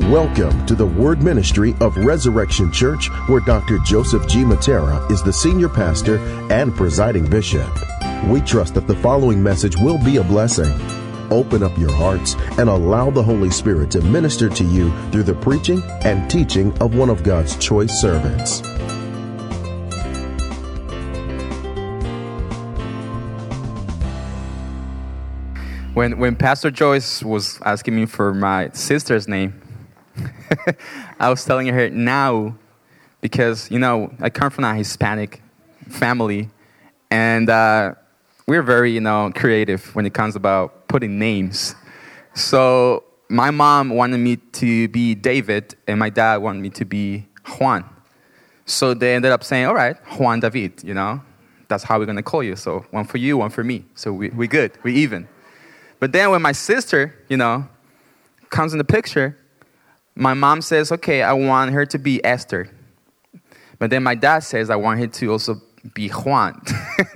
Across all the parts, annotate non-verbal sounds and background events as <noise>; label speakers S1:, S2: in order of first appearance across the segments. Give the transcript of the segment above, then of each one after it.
S1: Welcome to the Word Ministry of Resurrection Church, where Dr. Joseph G. Mattera is the senior pastor and presiding bishop. We trust that the following message will be a blessing. Open up your hearts and allow the Holy Spirit to minister to you through the preaching and teaching of one of God's choice servants.
S2: When, when Pastor Joyce was asking me for my sister's name, <laughs> I was telling her now because, you know, I come from a Hispanic family and uh, we're very, you know, creative when it comes about putting names. So my mom wanted me to be David and my dad wanted me to be Juan. So they ended up saying, all right, Juan David, you know, that's how we're going to call you. So one for you, one for me. So we, we good, we're even. But then when my sister, you know, comes in the picture, my mom says, okay, I want her to be Esther. But then my dad says, I want her to also be Juan. <laughs>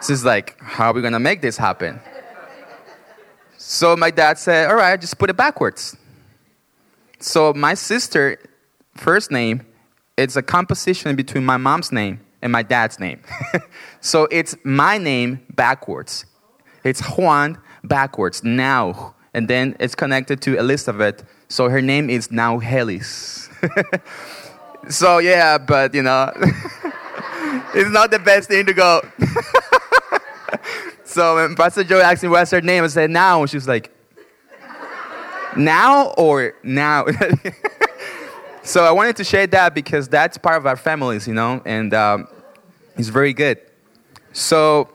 S2: so it's like, how are we going to make this happen? So my dad said, all right, just put it backwards. So my sister, first name, it's a composition between my mom's name and my dad's name. <laughs> so it's my name backwards. It's Juan backwards, now. And then it's connected to Elizabeth. So her name is now Helis. <laughs> so yeah, but you know, <laughs> it's not the best thing to go. <laughs> so when Pastor Joe asked me what's her name, I said now. She was like, now or now? so I wanted to share that because that's part of our families, you know, and um, it's very good. So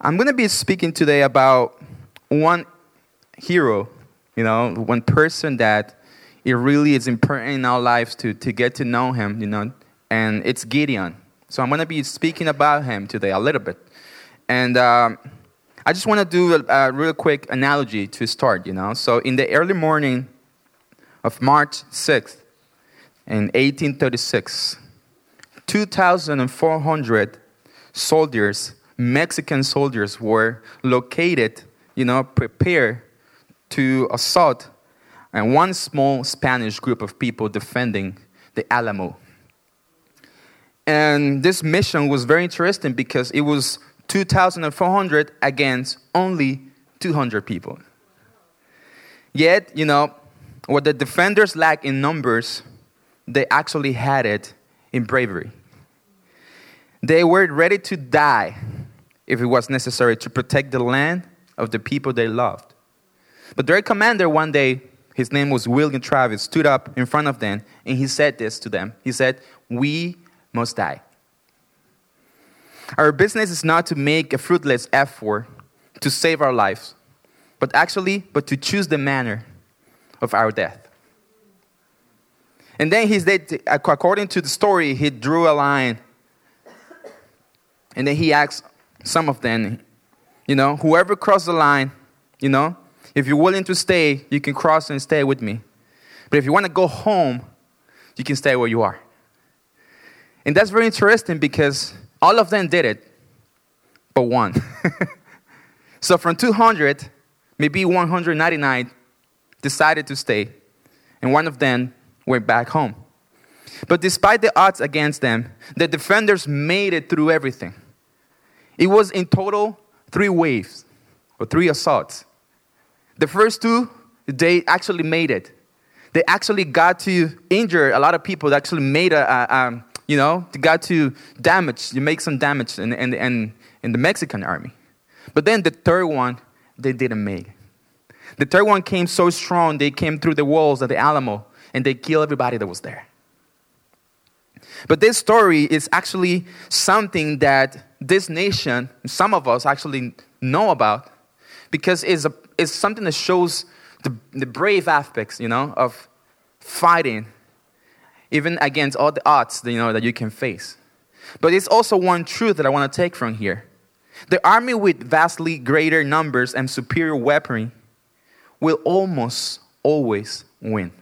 S2: I'm going to be speaking today about one hero, you know, one person that it really is important in our lives to, to get to know him, you know, and it's Gideon. So I'm going to be speaking about him today a little bit. And um, I just want to do a, a real quick analogy to start, you know. So in the early morning of March 6th in 1836, 2,400 soldiers, Mexican soldiers, were located you know, prepare to assault and one small Spanish group of people defending the Alamo. And this mission was very interesting because it was 2,400 against only 200 people. Yet, you know, what the defenders lack in numbers, they actually had it in bravery. They were ready to die if it was necessary to protect the land of the people they loved. But their commander one day, his name was William Travis, stood up in front of them and he said this to them. He said, We must die. Our business is not to make a fruitless effort to save our lives, but actually, but to choose the manner of our death. And then he said, according to the story, he drew a line. And then he asked some of them, you know, whoever crossed the line, you know, if you're willing to stay, you can cross and stay with me. But if you want to go home, you can stay where you are. And that's very interesting because all of them did it, but one. <laughs> so from 200, maybe 199 decided to stay, and one of them went back home. But despite the odds against them, the defenders made it through everything. It was in total three waves or three assaults. The first two, they actually made it. They actually got to injure a lot of people. They actually made a, a um, you know, they got to damage, you make some damage in, in, in, in the Mexican army. But then the third one, they didn't make. The third one came so strong, they came through the walls of the Alamo and they killed everybody that was there. But this story is actually something that this nation, some of us actually know about, because it's, a, it's something that shows the, the brave aspects, you know, of fighting, even against all the odds, you know, that you can face. But it's also one truth that I want to take from here. The army with vastly greater numbers and superior weaponry will almost always win.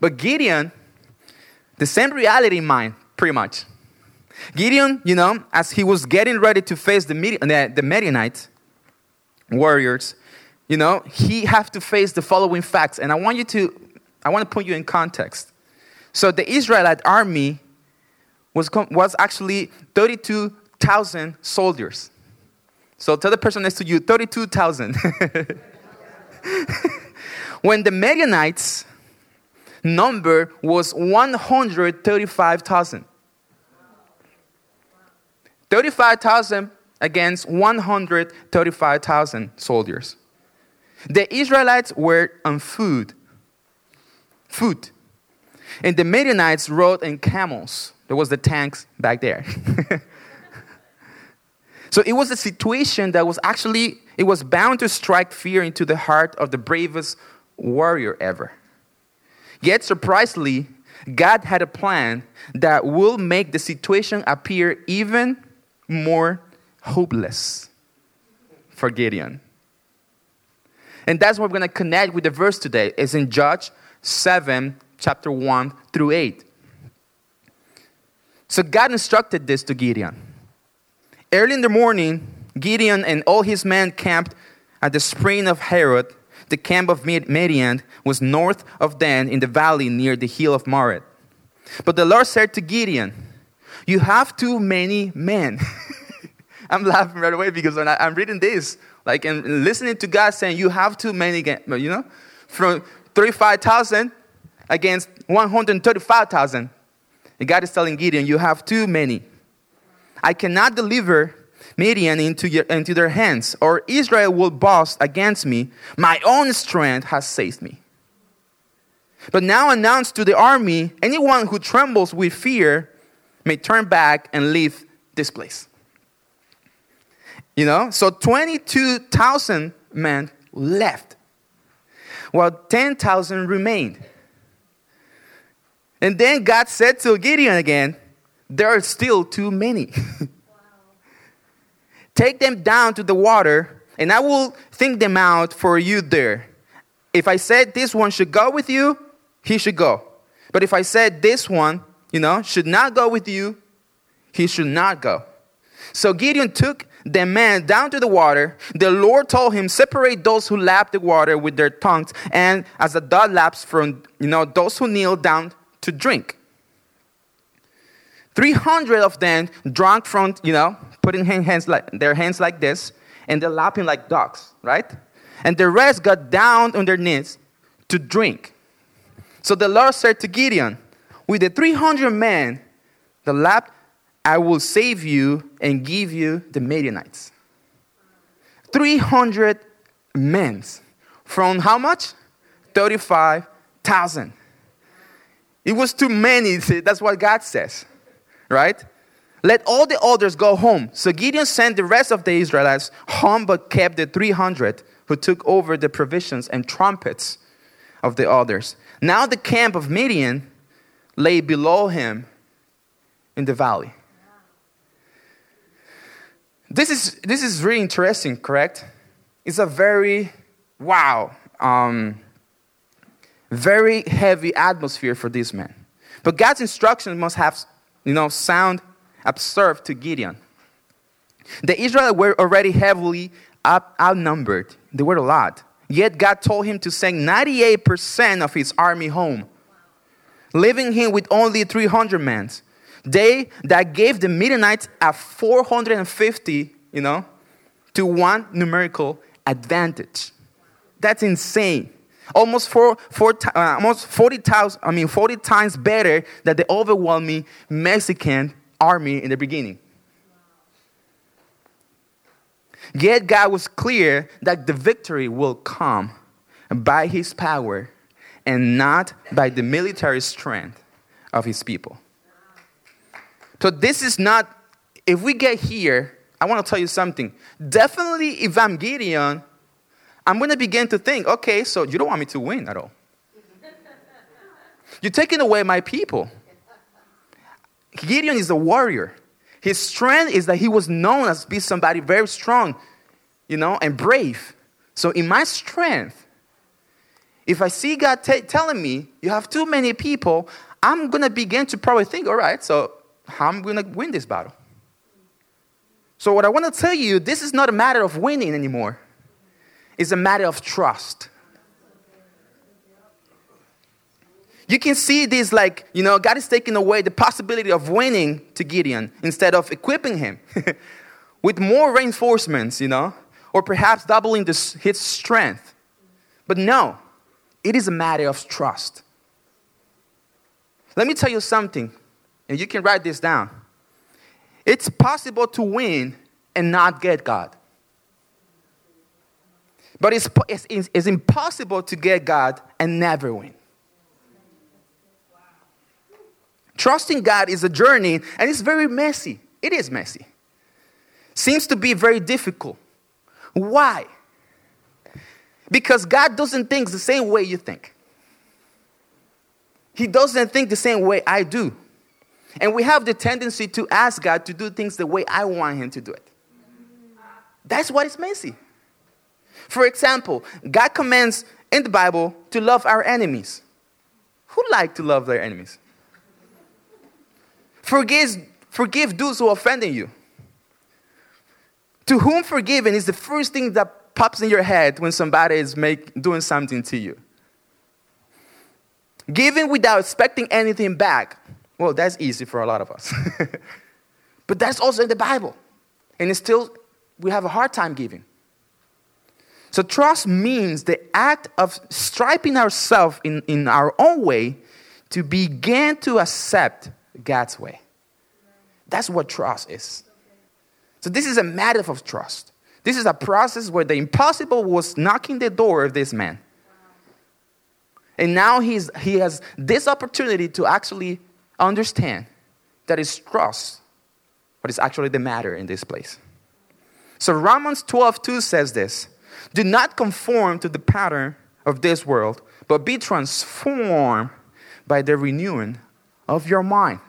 S2: But Gideon the same reality in mind, pretty much. Gideon, you know, as he was getting ready to face the, the, the Midianites warriors, you know, he have to face the following facts. And I want you to, I want to put you in context. So the Israelite army was, was actually 32,000 soldiers. So tell the person next to you, 32,000. <laughs> when the Midianites number was 135,000. 35,000 against 135,000 soldiers. The Israelites were on food. Food. And the Midianites rode in camels. There was the tanks back there. <laughs> so it was a situation that was actually it was bound to strike fear into the heart of the bravest warrior ever. Yet surprisingly, God had a plan that will make the situation appear even more hopeless for Gideon. And that's what we're going to connect with the verse today. It's in Judge 7, chapter 1 through 8. So God instructed this to Gideon. Early in the morning, Gideon and all his men camped at the spring of Harod. The camp of Midian was north of Dan in the valley near the hill of Moreh. But the Lord said to Gideon, You have too many men. <laughs> I'm laughing right away because when I, am reading this, like, and listening to God saying, You have too many, you know, from 35,000 against 135,000. And God is telling Gideon, You have too many. I cannot deliver Midian into, your, into their hands, or Israel will boast against me. My own strength has saved me. But now announce to the army anyone who trembles with fear may turn back and leave this place. You know, so 22,000 men left, while 10,000 remained. And then God said to Gideon again, There are still too many. <laughs> Take them down to the water, and I will think them out for you there. If I said this one should go with you, he should go. But if I said this one, you know, should not go with you, he should not go. So Gideon took the man down to the water. The Lord told him, Separate those who lap the water with their tongues, and as a dog laps from you know those who kneel down to drink. 300 of them drank from, you know, putting hands like, their hands like this, and they're lapping like dogs, right? And the rest got down on their knees to drink. So the Lord said to Gideon, With the 300 men that lapped I will save you and give you the Midianites. 300 men from how much? 35,000. It was too many. That's what God says, right? Let all the others go home. So Gideon sent the rest of the Israelites home, but kept the 300 who took over the provisions and trumpets of the others. Now the camp of Midian lay below him in the valley. This is, this is really interesting, correct? It's a very, wow, um, very heavy atmosphere for this man. But God's instructions must have, you know, sound absurd to Gideon. The Israelites were already heavily up, outnumbered. They were a lot. Yet God told him to send 98% of his army home, leaving him with only 300 men. They that gave the Midianites a 450, you know, to one numerical advantage. That's insane. Almost four, four, uh, almost 40,000, I mean, 40 times better than the overwhelming Mexican army in the beginning. Yet God was clear that the victory will come by his power and not by the military strength of his people. So this is not, if we get here, I want to tell you something. Definitely, if I'm Gideon, I'm going to begin to think, okay, so you don't want me to win at all. You're taking away my people. Gideon is a warrior. His strength is that he was known as be somebody very strong, you know, and brave. So in my strength, if I see God t- telling me you have too many people, I'm gonna begin to probably think, all right, so how am I going to win this battle? So, what I want to tell you, this is not a matter of winning anymore. it's a matter of trust. You can see this like, you know, God is taking away the possibility of winning to Gideon instead of equipping him <laughs> with more reinforcements, you know, or perhaps doubling this, his strength. But no, it is a matter of trust. Let me tell you something, and you can write this down. It's possible to win and not get God. But it's, it's, it's impossible to get God and never win. Trusting God is a journey and it's very messy. It is messy. Seems to be very difficult. Why? Because God doesn't think the same way you think. He doesn't think the same way I do. And we have the tendency to ask God to do things the way I want Him to do it. That's what is messy. For example, God commands in the Bible to love our enemies. Who like to love their enemies? Forgive, forgive those who offended you. To whom forgiven is the first thing that pops in your head when somebody is make, doing something to you. Giving without expecting anything back. Well, that's easy for a lot of us. <laughs> but that's also in the Bible. And it's still, we have a hard time giving. So, trust means the act of striping ourselves in, in our own way to begin to accept God's way. That's what trust is. So, this is a matter of trust. This is a process where the impossible was knocking the door of this man. And now he's, he has this opportunity to actually understand that it's trust what is actually the matter in this place. So Romans 12, 2 says this Do not conform to the pattern of this world, but be transformed by the renewing of your mind.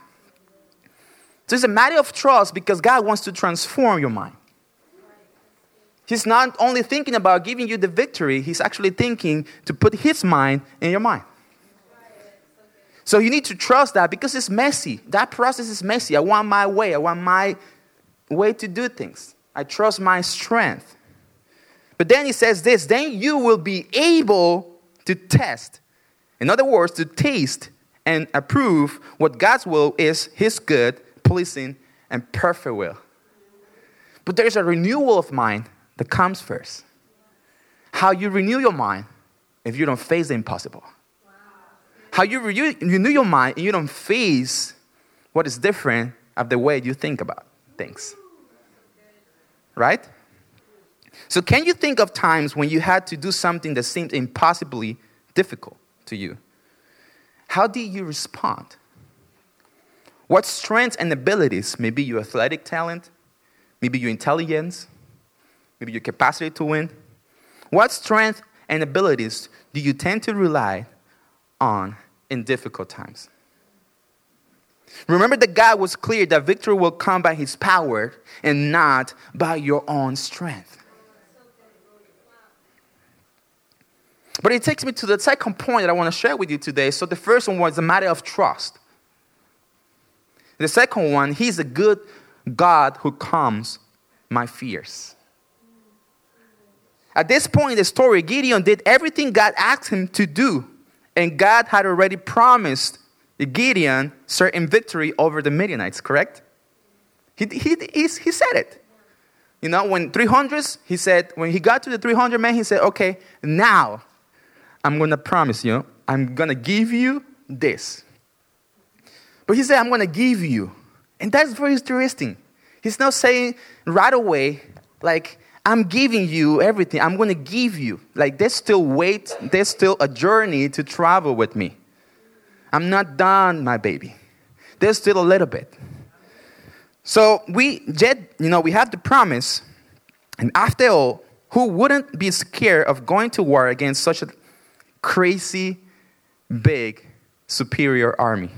S2: So it's a matter of trust because God wants to transform your mind. He's not only thinking about giving you the victory, he's actually thinking to put his mind in your mind. So you need to trust that because it's messy. That process is messy. I want my way, I want my way to do things. I trust my strength. But then he says this then you will be able to test. In other words, to taste and approve what God's will is, his good, pleasing, and perfect will. But there's a renewal of mind that comes first. How you renew your mind if you don't face the impossible. How you renew, renew your mind and you don't face what is different of the way you think about things. Right? So, can you think of times when you had to do something that seemed impossibly difficult to you? How did you respond? What strengths and abilities, maybe your athletic talent, maybe your intelligence, maybe your capacity to win, what strengths and abilities do you tend to rely on in difficult times? Remember that God was clear that victory will come by his power and not by your own strength. But it takes me to the second point that I want to share with you today. So the first one was a matter of trust. The second one, He's a good God who calms my fears. At this point in the story, Gideon did everything God asked him to do, and God had already promised Gideon certain victory over the Midianites, correct? He, he, he, he said it. You know, when 300s, he said, when he got to the 300 men, he said, okay, now I'm going to promise you, I'm going to give you this. But he said, I'm going to give you. And that's very interesting. He's not saying right away, like, I'm giving you everything. I'm going to give you. Like, there's still wait, there's still a journey to travel with me. I'm not done, my baby. There's still a little bit. So we did, you know, we have the promise. And after all, who wouldn't be scared of going to war against such a crazy, big, superior army?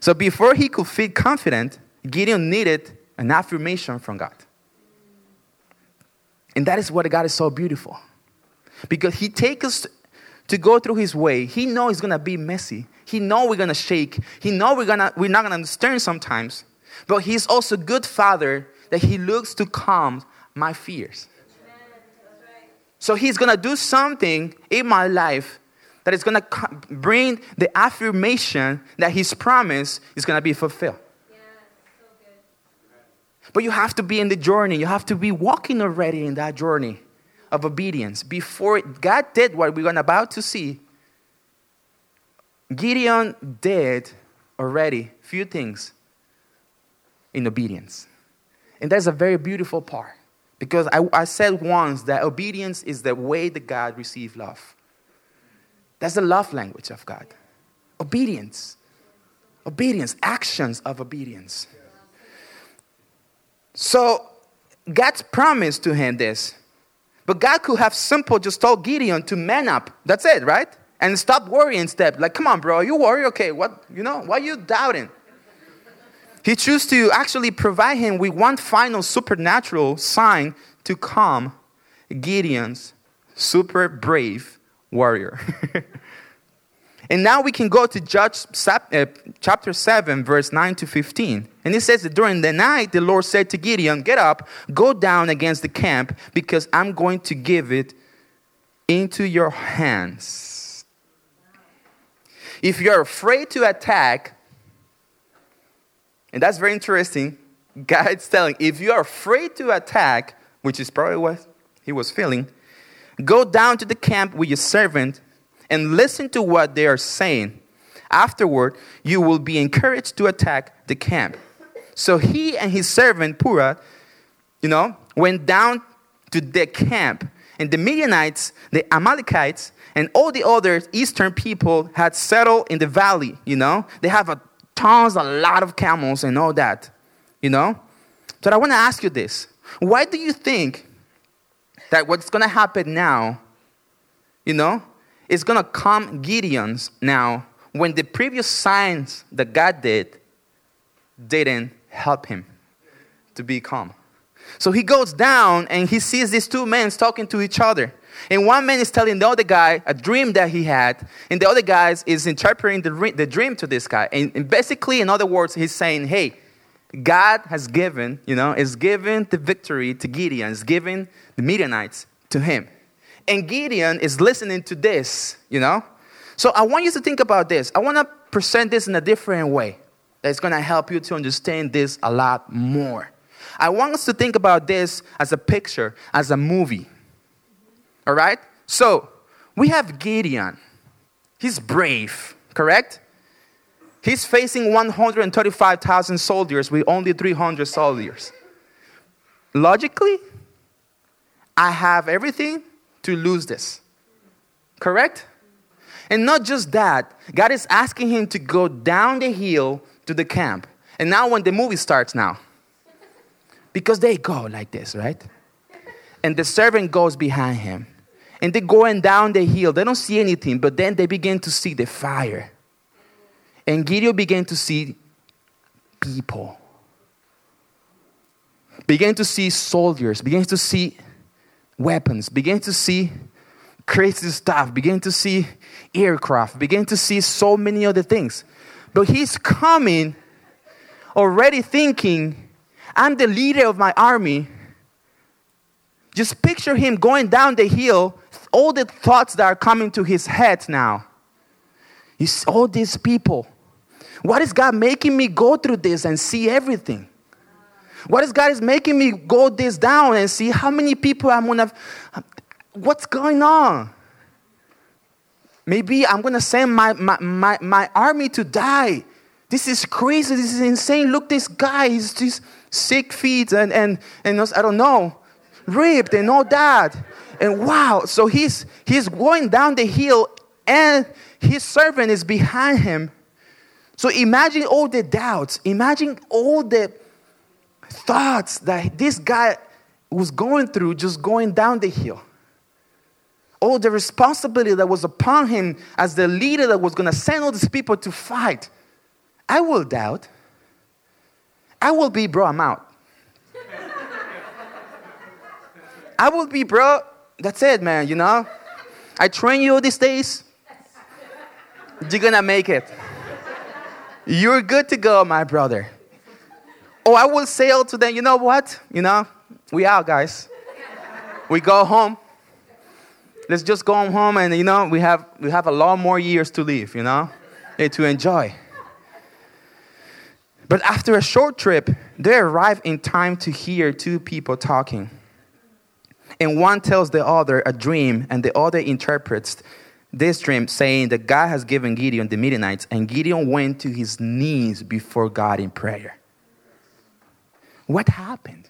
S2: So before he could feel confident, Gideon needed an affirmation from God. And that is what God is so beautiful. Because he takes us to go through his way. He knows it's gonna be messy. He know we're gonna shake. He know we're gonna we're not gonna understand sometimes. But he's also good father that he looks to calm my fears. So he's to do something in my life that is to bring the affirmation that his promise is to be fulfilled. But you have to be in the journey. You have to be walking already in that journey of obedience. Before God did what we're about to see, Gideon did already few things in obedience. And that's a very beautiful part. Because I, I said once that obedience is the way that God receives love. That's the love language of God. Obedience. Obedience, actions of obedience. So God's promised to him this. But God could have simple just told Gideon to man up. That's it, right? And stop worrying instead. Like, come on, bro, you worry? Okay, what, you know, why you doubting? He chose to actually provide him with one final supernatural sign to calm Gideon's super brave warrior. <laughs> and now we can go to Judge uh, chapter 7, verse 9 to 15. And it says that during the night, the Lord said to Gideon, Get up, go down against the camp, because I'm going to give it into your hands. If you're afraid to attack, and that's very interesting. <laughs> God's telling, if you are afraid to attack, which is probably what he was feeling, go down to the camp with your servant and listen to what they are saying. Afterward, you will be encouraged to attack the camp. So he and his servant Purah, you know, went down to the camp. And the Midianites, the Amalekites, and all the other eastern people had settled in the valley, you know. They have a tons, a lot of camels and all that, you know? So I want to ask you this. Why do you think that what's going to happen now, you know, is going to come Gideon's now when the previous signs that God did didn't help him to be calm? So he goes down and he sees these two men talking to each other. And one man is telling the other guy a dream that he had, and the other guy is interpreting the, the dream to this guy. And, and basically, in other words, he's saying, hey, God has given, you know, is given the victory to Gideon, is giving the Midianites to him. And Gideon is listening to this, you know. So I want you to think about this. I want to present this in a different way that's going to help you to understand this a lot more. I want us to think about this as a picture, as a movie. All right? So, we have Gideon. He's brave, correct? He's facing 135,000 soldiers with only 300 soldiers. Logically, I have everything to lose this. Correct? And not just that, God is asking him to go down the hill to the camp. And now, when the movie starts now, because they go like this, right? And the servant goes behind him and they're going down the hill. They don't see anything, but then they begin to see the fire. And Gideon began to see people. Began to see soldiers, began to see weapons, began to see crazy stuff, began to see aircraft, began to see so many other things. But he's coming already thinking, I'm the leader of my army. Just picture him going down the hill all the thoughts that are coming to his head now. He's all these people. What is God making me go through this and see everything? What is God is making me go this down and see how many people I'm gonna what's going on? Maybe I'm gonna send my, my, my, my army to die. This is crazy, this is insane. Look, this guy, he's just sick feet and, and, and I don't know, ripped and all that. And wow, so he's he's going down the hill and his servant is behind him. So imagine all the doubts, imagine all the thoughts that this guy was going through just going down the hill. All the responsibility that was upon him as the leader that was going to send all these people to fight. I will doubt. I will be, bro, I'm out. <laughs> I will be, bro, that's it, man, you know? I train you all these days. You're gonna make it. You're good to go, my brother. Oh, I will say to them, you know what? You know, we out, guys. We go home. Let's just go home and, you know, we have, we have a lot more years to live, you know, and to enjoy. But after a short trip, they arrive in time to hear two people talking. And one tells the other a dream, and the other interprets this dream, saying that God has given Gideon the Midianites, and Gideon went to his knees before God in prayer. What happened?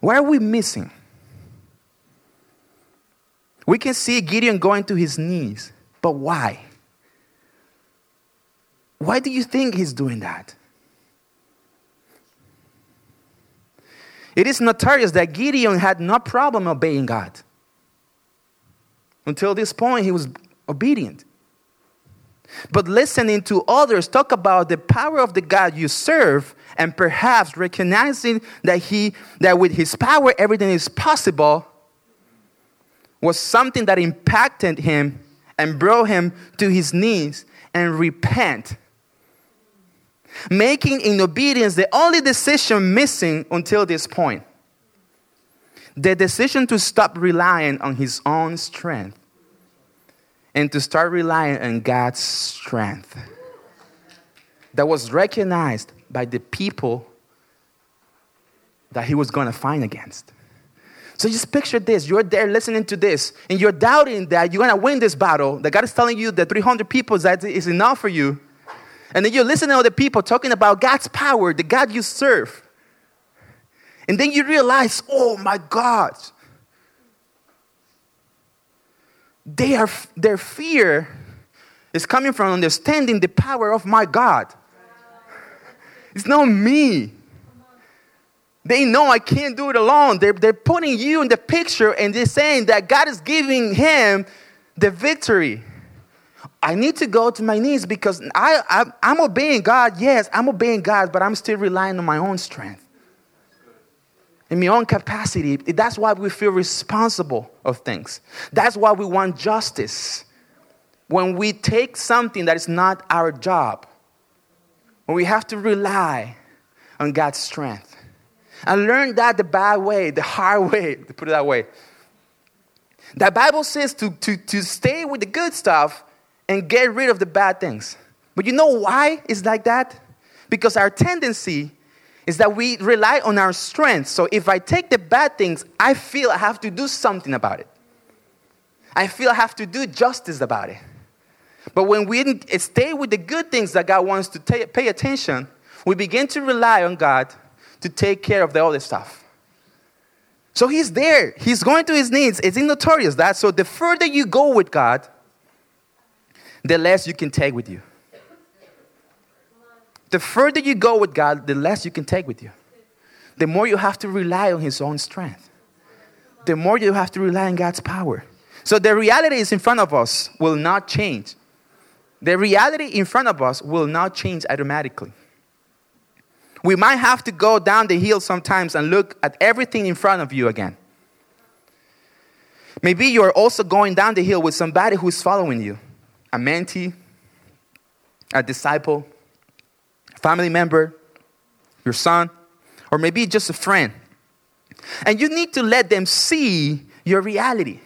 S2: What are we missing? We can see Gideon going to his knees, but why? Why do you think he's doing that? It is notorious that Gideon had no problem obeying God. Until this point, he was obedient. But listening to others talk about the power of the God you serve and perhaps recognizing that, he, that with his power everything is possible was something that impacted him and brought him to his knees and repent. Making in obedience the only decision missing until this point. The decision to stop relying on his own strength and to start relying on God's strength. That was recognized by the people that he was going to fight against. So just picture this. You're there listening to this, and you're doubting that you're going to win this battle, that God is telling you that 300 people that is enough for you. And then you're listening to other people talking about God's power, the God you serve. And then you realize, oh my God, they are, their fear is coming from understanding the power of my God. It's not me. They know I can't do it alone. They're, they're putting you in the picture and they're saying that God is giving him the victory. I need to go to my knees because I, I, I'm obeying God. Yes, I'm obeying God, but I'm still relying on my own strength. In my own capacity. That's why we feel responsible of things. That's why we want justice. When we take something that is not our job, when we have to rely on God's strength. I learned that the bad way, the hard <laughs> way, to put it that way. The Bible says to, to, to stay with the good stuff and get rid of the bad things. But you know why it's like that? Because our tendency is that we rely on our strength. So if I take the bad things, I feel I have to do something about it. I feel I have to do justice about it. But when we stay with the good things that God wants to pay attention, we begin to rely on God to take care of the other stuff. So he's there. He's going to his needs. It's notorious that. So the further you go with God, the less you can take with you. The further you go with God, the less you can take with you. The more you have to rely on his own strength. The more you have to rely on God's power. So the reality is in front of us will not change. The reality in front of us will not change automatically. We might have to go down the hill sometimes and look at everything in front of you again. Maybe you're also going down the hill with somebody who's following you a mentee, a disciple, family member, your son, or maybe just a friend. And you need to let them see your reality.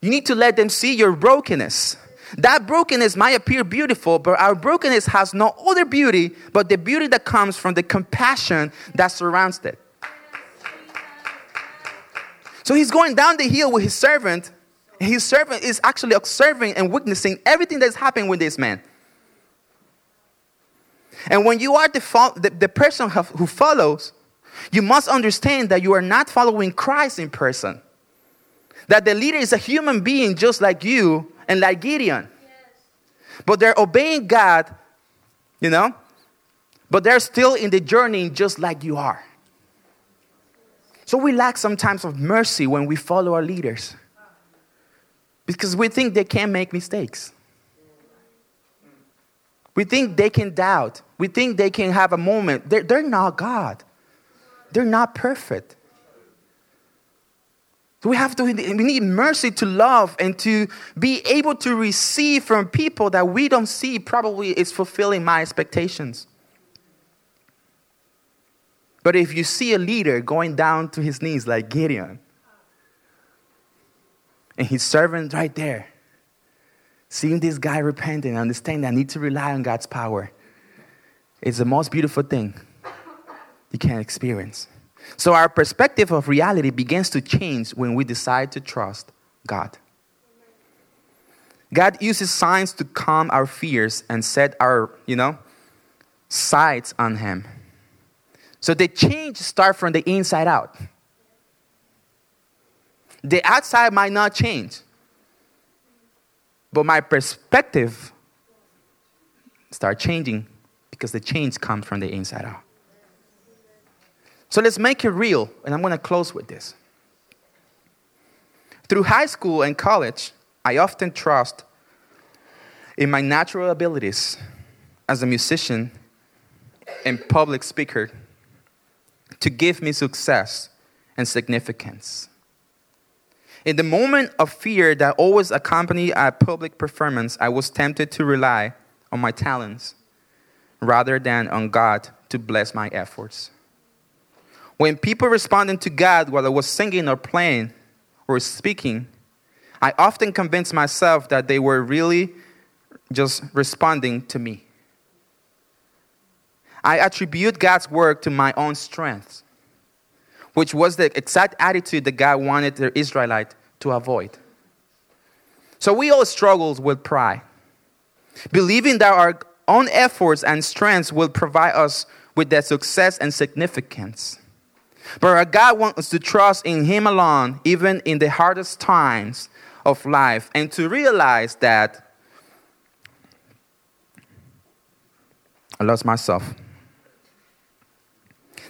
S2: You need to let them see your brokenness. That brokenness might appear beautiful, but our brokenness has no other beauty but the beauty that comes from the compassion that surrounds it. So he's going down the hill with his servant, his servant is actually observing and witnessing everything that's happening with this man. And when you are the, the, the person who follows, you must understand that you are not following Christ in person. That the leader is a human being just like you, and like Gideon. But they're obeying God, you know, but they're still in the journey just like you are. So we lack sometimes of mercy when we follow our leaders because we think they can't make mistakes. We think they can doubt. We think they can have a moment. They're, they're not God, they're not perfect. We have to, we need mercy to love and to be able to receive from people that we don't see probably is fulfilling my expectations. But if you see a leader going down to his knees like Gideon, And his servant right there, seeing this guy repenting, understanding I need to rely on God's power, is the most beautiful thing you can experience. So our perspective of reality begins to change when we decide to trust God. God uses signs to calm our fears and set our, you know, sights on Him. So the change starts from the inside out. The outside might not change, but my perspective start changing because the change comes from the inside out. So let's make it real, and I'm going to close with this. Through high school and college, I often trust in my natural abilities as a musician and public speaker to give me success and significance. In the moment of fear that always accompanied a public performance, I was tempted to rely on my talents rather than on God to bless my efforts. When people responded to God while I was singing or playing or speaking, I often convinced myself that they were really just responding to me. I attribute God's work to my own strength, which was the exact attitude that God wanted the Israelite to avoid. So we all struggle with pride, believing that our own efforts and strengths will provide us with that success and significance. But our God wants us to trust in Him alone, even in the hardest times of life, and to realize that I lost myself.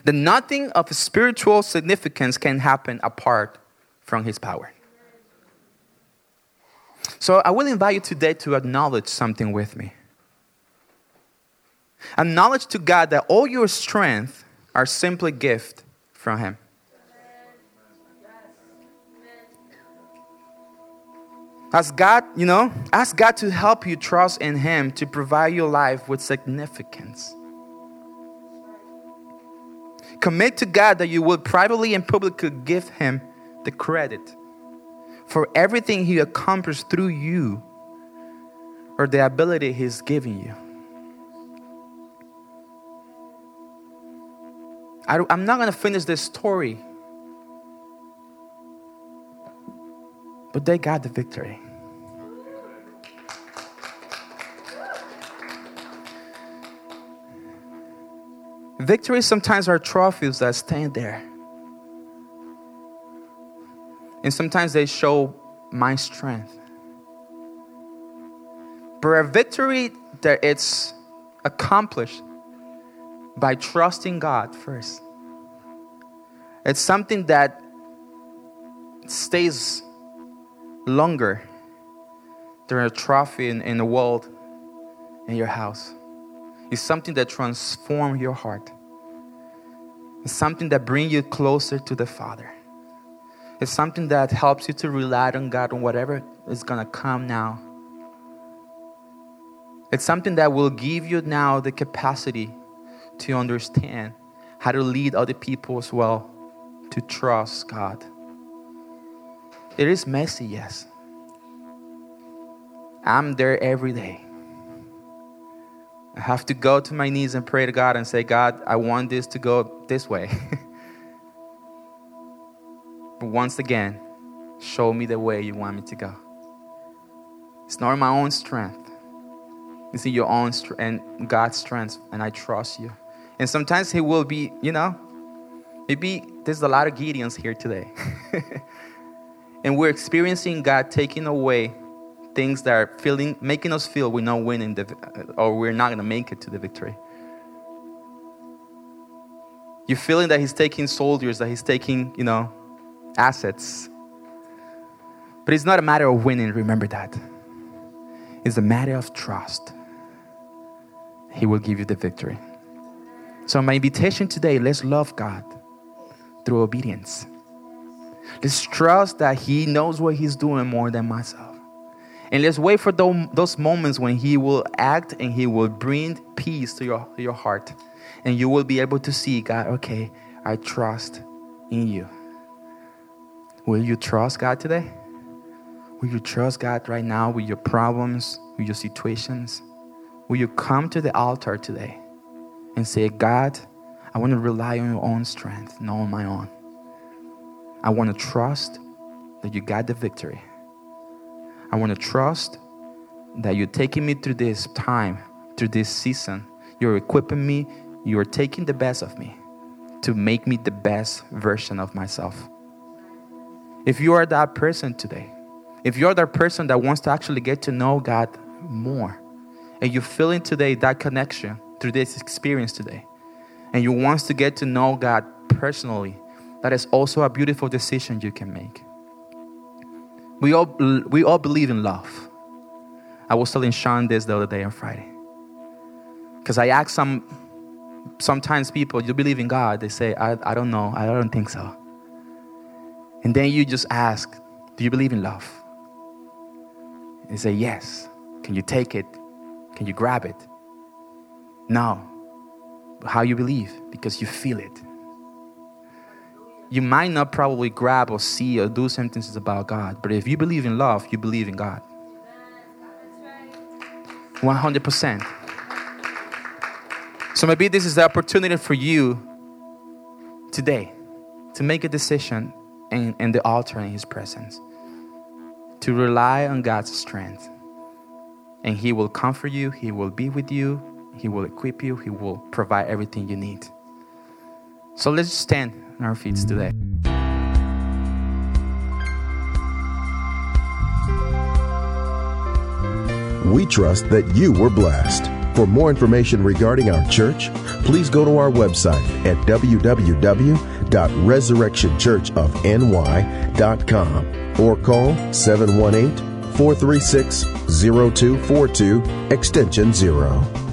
S2: That nothing of spiritual significance can happen apart from His power. So I will invite you today to acknowledge something with me. Acknowledge to God that all your strength are simply gift from Him. Ask God, you know, ask God to help you trust in Him to provide your life with significance. Commit to God that you will privately and publicly give Him the credit for everything He accomplished through you or the ability He's giving you. I, am not going to finish this story, but they got the victory. Victories sometimes are trophies that stand there. And sometimes they show my strength. But a victory that it's accomplished by trusting God first. It's something that stays longer than a trophy in, in the world in your house. It's something that transforms your heart. It's something that brings you closer to the Father. It's something that helps you to rely on God on whatever is going to come now. It's something that will give you now the capacity to understand how to lead other people as well to trust God. It is messy, yes. I'm there every day. I have to go to my knees and pray to God and say, God, I want this to go this way. <laughs> but once again, show me the way you want me to go. It's not my own strength, it's in your own strength and God's strength, and I trust you. And sometimes He will be, you know, maybe there's a lot of Gideons here today. <laughs> and we're experiencing God taking away things that are feeling, making us feel we're not winning the, uh, or we're not going to make it to the victory. You're feeling that He's taking soldiers, that He's taking, you know, assets. But it's not a matter of winning, remember that. It's a matter of trust. He will give you the victory. So, my invitation today let's love God through obedience. Let's trust that He knows what He's doing more than myself. And let's wait for those moments when He will act and He will bring peace to your, your heart. And you will be able to see, God, okay, I trust in you. Will you trust God today? Will you trust God right now with your problems, with your situations? Will you come to the altar today and say, God, I want to rely on your own strength, not on my own. I want to trust that you got the victory. I want to trust that you're taking me through this time, through this season. You're equipping me, you're taking the best of me to make me the best version of myself. If you are that person today, if you're that person that wants to actually get to know God more, and you're feeling today that connection through this experience today, and you want to get to know God personally, that is also a beautiful decision you can make. We all, we all believe in love. I was telling Sean this the other day on Friday. Because I asked some, sometimes people, you believe in God? They say, I, I don't know. I don't think so. And then you just ask, do you believe in love? They say, yes. Can you take it? Can you grab it? No. How you believe? Because you feel it. You might not probably grab or see or do sentences about God, but if you believe in love, you believe in God. 100%. So maybe this is the opportunity for you today to make a decision in, in the altar in His presence, to rely on God's strength. And He will comfort you, He will be with you, He will equip you, He will provide everything you need. So let's stand on our feet today.
S1: We trust that you were blessed. For more information regarding our church, please go to our website at www.resurrectionchurchofny.com or call 718 436 0242 extension 0.